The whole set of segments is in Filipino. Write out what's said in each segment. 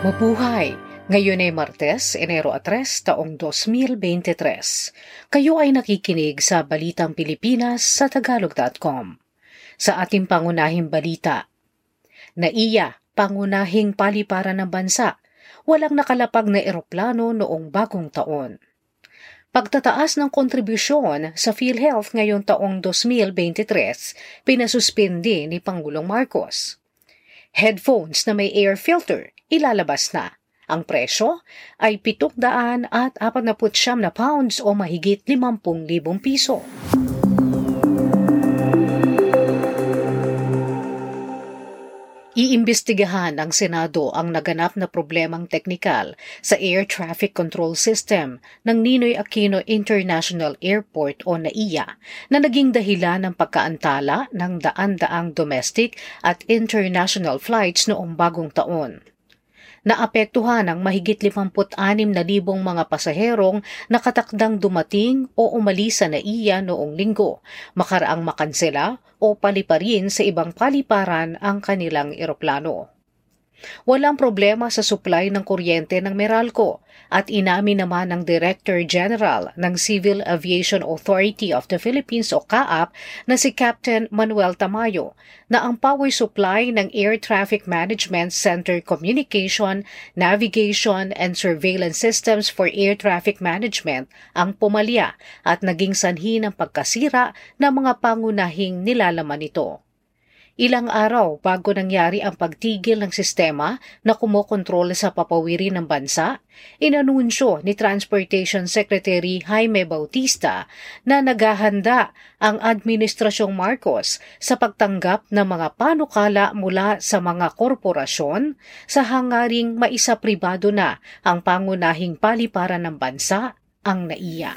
Mabuhay! Ngayon ay Martes, Enero 3, taong 2023. Kayo ay nakikinig sa Balitang Pilipinas sa Tagalog.com. Sa ating pangunahing balita, Naiya, pangunahing paliparan ng bansa, walang nakalapag na eroplano noong bagong taon. Pagtataas ng kontribusyon sa PhilHealth ngayong taong 2023, pinasuspindi ni Pangulong Marcos. Headphones na may air filter ilalabas na. Ang presyo ay 700 at 49 na pounds o mahigit 50,000 piso. Iimbestigahan ng Senado ang naganap na problemang teknikal sa Air Traffic Control System ng Ninoy Aquino International Airport o NAIA na naging dahilan ng pagkaantala ng daan-daang domestic at international flights noong bagong taon naapektuhan ang mahigit 56,000 mga pasaherong nakatakdang dumating o umalis sa NAIA noong linggo, makaraang makansela o paliparin sa ibang paliparan ang kanilang eroplano. Walang problema sa supply ng kuryente ng Meralco at inamin naman ng Director General ng Civil Aviation Authority of the Philippines o CAAP na si Captain Manuel Tamayo na ang power supply ng Air Traffic Management Center Communication, Navigation and Surveillance Systems for Air Traffic Management ang pumalya at naging sanhi ng pagkasira ng mga pangunahing nilalaman nito. Ilang araw bago nangyari ang pagtigil ng sistema na kumokontrol sa papawiri ng bansa, inanunsyo ni Transportation Secretary Jaime Bautista na naghahanda ang Administrasyong Marcos sa pagtanggap ng mga panukala mula sa mga korporasyon sa hangaring maisa pribado na ang pangunahing paliparan ng bansa, ang NAIA.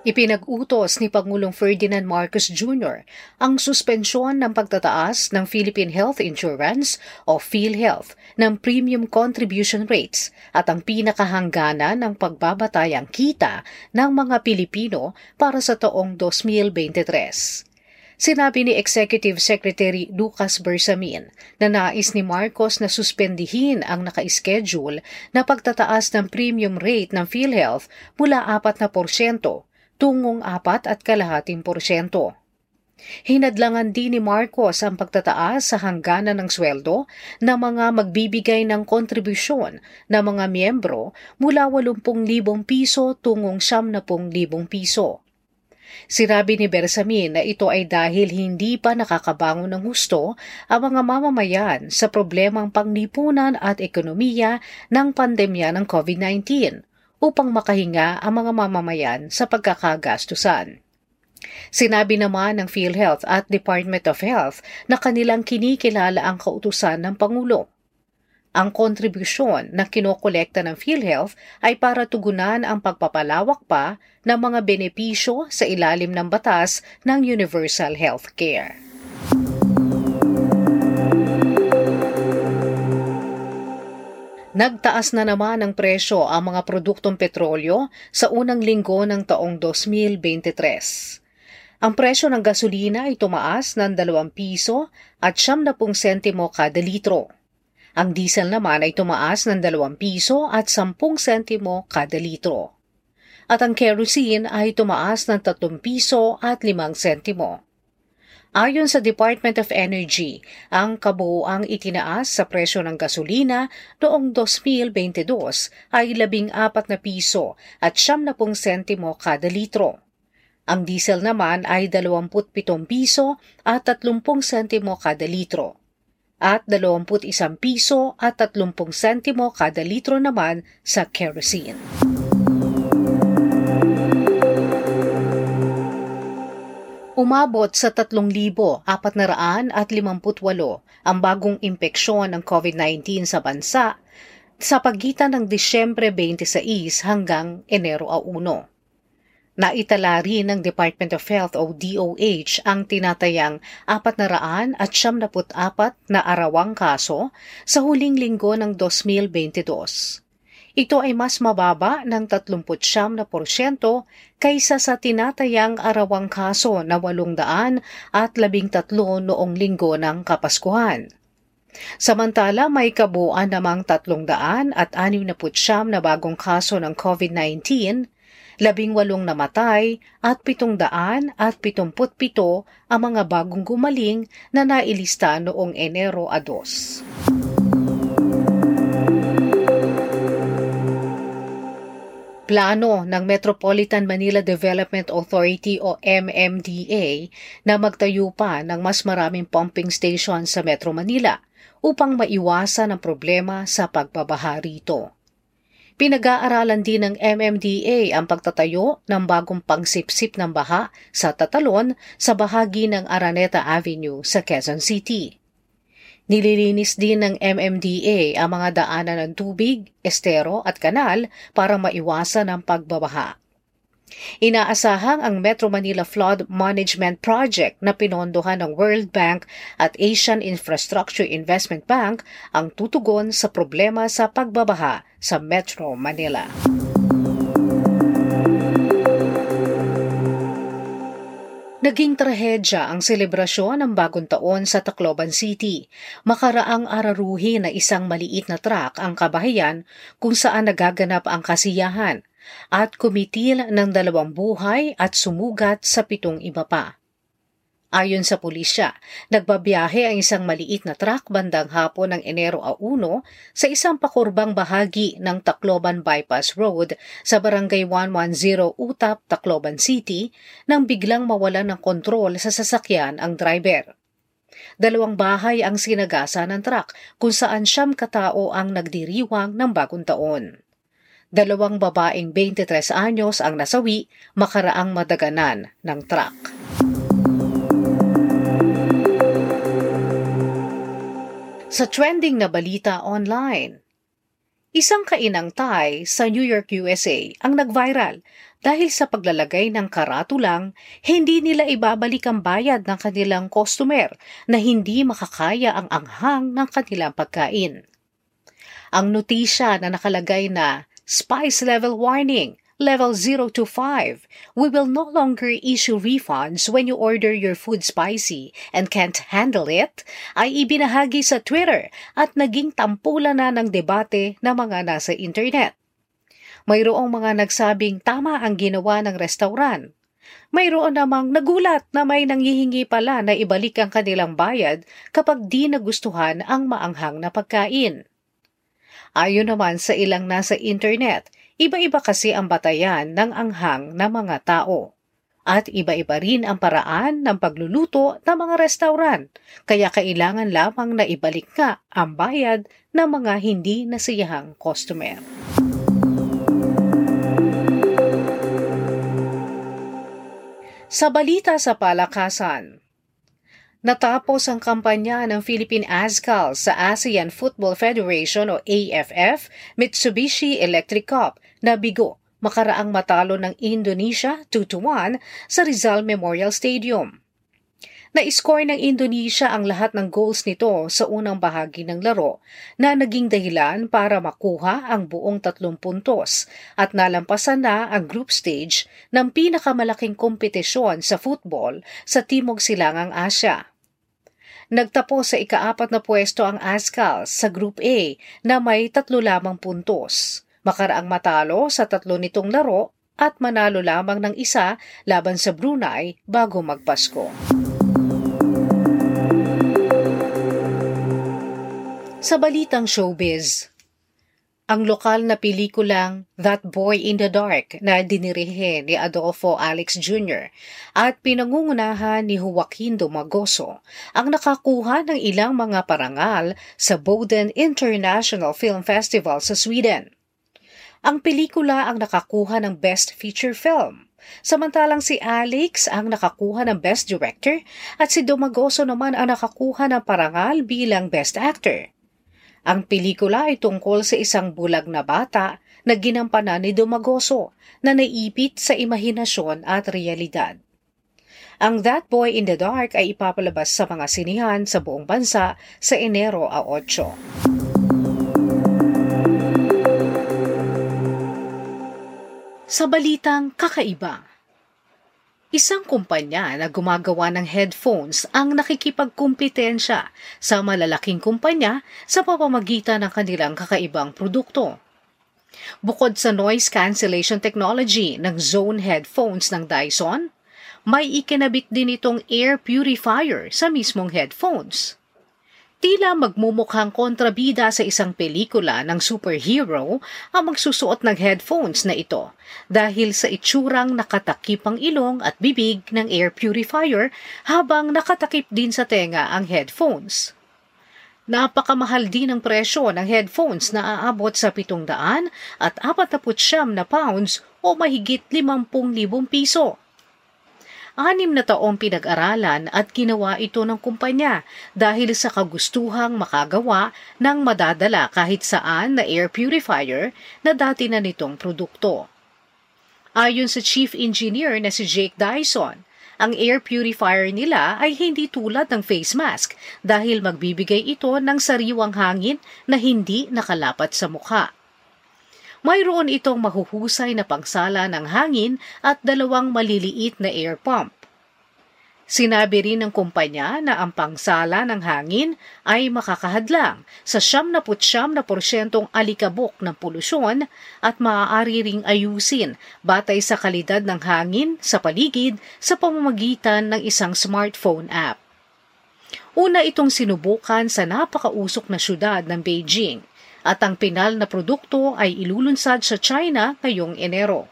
Ipinag-utos ni Pangulong Ferdinand Marcos Jr. ang suspensyon ng pagtataas ng Philippine Health Insurance o PhilHealth ng premium contribution rates at ang pinakahangganan ng pagbabatayang kita ng mga Pilipino para sa taong 2023. Sinabi ni Executive Secretary Lucas Bersamin na nais ni Marcos na suspendihin ang naka-schedule na pagtataas ng premium rate ng PhilHealth mula 4 na porsyento tungong apat at kalahating porsyento. Hinadlangan din ni Marcos ang pagtataas sa hangganan ng sweldo ng mga magbibigay ng kontribusyon na mga miyembro mula 80,000 piso tungong 70,000 piso. Sinabi ni Bersamin na ito ay dahil hindi pa nakakabangon ng husto ang mga mamamayan sa problemang panglipunan at ekonomiya ng pandemya ng COVID-19 upang makahinga ang mga mamamayan sa pagkakagastusan. Sinabi naman ng PhilHealth at Department of Health na kanilang kinikilala ang kautusan ng Pangulo. Ang kontribusyon na kinokolekta ng PhilHealth ay para tugunan ang pagpapalawak pa ng mga benepisyo sa ilalim ng batas ng Universal Health Care. Nagtaas na naman ang presyo ang mga produktong petrolyo sa unang linggo ng taong 2023. Ang presyo ng gasolina ay tumaas ng 2 piso at 70 sentimo kada litro. Ang diesel naman ay tumaas ng 2 piso at 10 sentimo kada litro. At ang kerosene ay tumaas ng 3 piso at 5 sentimo. Ayon sa Department of Energy, ang kabuuang itinaas sa presyo ng gasolina noong 2022 ay 14 na piso at 70 sentimo kada litro. Ang diesel naman ay 27 piso at 30 sentimo kada litro at 21 piso at 30 sentimo kada litro naman sa kerosene. Umabot sa 3,458 ang bagong impeksyon ng COVID-19 sa bansa sa pagitan ng Disyembre 26 hanggang Enero 1. Naitala rin ng Department of Health o DOH ang tinatayang 400 at 74 na arawang kaso sa huling linggo ng 2022. Ito ay mas mababa ng 39 na porsyento kaysa sa tinatayang arawang kaso na 800 at 13 noong linggo ng Kapaskuhan. Samantala, may kabuuan namang 300 at 69 na bagong kaso ng COVID-19, labing walong namatay at 700 at 77 ang mga bagong gumaling na nailista noong Enero a 2. Plano ng Metropolitan Manila Development Authority o MMDA na magtayo pa ng mas maraming pumping station sa Metro Manila upang maiwasan ang problema sa pagbabaha rito. Pinag-aaralan din ng MMDA ang pagtatayo ng bagong pangsipsip ng baha sa Tatalon sa bahagi ng Araneta Avenue sa Quezon City. Nililinis din ng MMDA ang mga daanan ng tubig, estero at kanal para maiwasan ang pagbabaha. Inaasahang ang Metro Manila Flood Management Project na pinondohan ng World Bank at Asian Infrastructure Investment Bank ang tutugon sa problema sa pagbabaha sa Metro Manila. Naging trahedya ang selebrasyon ng bagong taon sa Tacloban City. Makaraang araruhi na isang maliit na truck ang kabahayan kung saan nagaganap ang kasiyahan at kumitil ng dalawang buhay at sumugat sa pitong iba pa. Ayon sa pulisya, nagbabiyahe ang isang maliit na truck bandang hapon ng Enero a 1 sa isang pakurbang bahagi ng Tacloban Bypass Road sa Barangay 110 Utap, Tacloban City nang biglang mawalan ng kontrol sa sasakyan ang driver. Dalawang bahay ang sinagasa ng truck kung saan siyam katao ang nagdiriwang ng bagong taon. Dalawang babaeng 23 anyos ang nasawi makaraang madaganan ng truck. Sa trending na balita online, isang kainang Thai sa New York, USA ang nag-viral dahil sa paglalagay ng karatulang hindi nila ibabalik ang bayad ng kanilang customer na hindi makakaya ang anghang ng kanilang pagkain. Ang notisya na nakalagay na Spice Level Warning Level 0 to 5. We will no longer issue refunds when you order your food spicy and can't handle it ay ibinahagi sa Twitter at naging tampulan na ng debate ng mga nasa internet. Mayroong mga nagsabing tama ang ginawa ng restaurant. Mayroon namang nagulat na may nanghihingi pala na ibalik ang kanilang bayad kapag di nagustuhan ang maanghang na pagkain. Ayon naman sa ilang nasa internet, Iba-iba kasi ang batayan ng anghang ng mga tao. At iba-iba rin ang paraan ng pagluluto ng mga restaurant, kaya kailangan lamang na ibalik nga ang bayad ng mga hindi nasiyahang customer. Sa balita sa palakasan, Natapos ang kampanya ng Philippine ASCAL sa ASEAN Football Federation o AFF Mitsubishi Electric Cup na bigo makaraang matalo ng Indonesia 2-1 sa Rizal Memorial Stadium. Na-score ng Indonesia ang lahat ng goals nito sa unang bahagi ng laro na naging dahilan para makuha ang buong tatlong puntos at nalampasan na ang group stage ng pinakamalaking kompetisyon sa football sa Timog Silangang Asya. Nagtapos sa ikaapat na pwesto ang ASCAL sa Group A na may tatlo lamang puntos. Makaraang matalo sa tatlo nitong laro at manalo lamang ng isa laban sa Brunei bago magpasko. Sa balitang showbiz, ang lokal na pelikulang That Boy in the Dark na dinirihe ni Adolfo Alex Jr. at pinangungunahan ni Joaquin Domagoso ang nakakuha ng ilang mga parangal sa Boden International Film Festival sa Sweden. Ang pelikula ang nakakuha ng Best Feature Film. Samantalang si Alex ang nakakuha ng Best Director at si Domagoso naman ang nakakuha ng parangal bilang Best Actor. Ang pelikula ay tungkol sa isang bulag na bata na ginampanan ni Dumagoso na naipit sa imahinasyon at realidad. Ang That Boy in the Dark ay ipapalabas sa mga sinihan sa buong bansa sa Enero a 8. Sa balitang kakaiba, Isang kumpanya na gumagawa ng headphones ang nakikipagkumpetensya sa malalaking kumpanya sa pamamagitan ng kanilang kakaibang produkto. Bukod sa noise cancellation technology ng Zone headphones ng Dyson, may ikinabit din itong air purifier sa mismong headphones. Tila magmumukhang kontrabida sa isang pelikula ng superhero ang magsusuot ng headphones na ito dahil sa itsurang nakatakip ang ilong at bibig ng air purifier habang nakatakip din sa tenga ang headphones. Napakamahal din ang presyo ng headphones na aabot sa 700 at 49 na pounds o mahigit 50,000 piso anim na taong pinag-aralan at ginawa ito ng kumpanya dahil sa kagustuhang makagawa ng madadala kahit saan na air purifier na dati na nitong produkto. Ayon sa chief engineer na si Jake Dyson, ang air purifier nila ay hindi tulad ng face mask dahil magbibigay ito ng sariwang hangin na hindi nakalapat sa mukha. Mayroon itong mahuhusay na pangsala ng hangin at dalawang maliliit na air pump. Sinabi rin ng kumpanya na ang pangsala ng hangin ay makakahadlang sa siyam na putsyam na porsyentong alikabok ng polusyon at maaari ring ayusin batay sa kalidad ng hangin sa paligid sa pamamagitan ng isang smartphone app. Una itong sinubukan sa napakausok na syudad ng Beijing at ang pinal na produkto ay ilulunsad sa China ngayong Enero.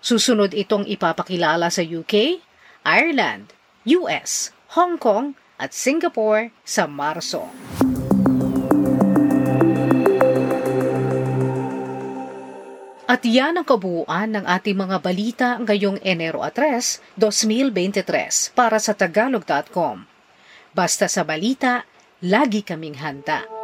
Susunod itong ipapakilala sa UK, Ireland, US, Hong Kong at Singapore sa Marso. At yan ang kabuuan ng ating mga balita ngayong Enero 3, 2023 para sa tagalog.com. Basta sa balita, lagi kaming handa.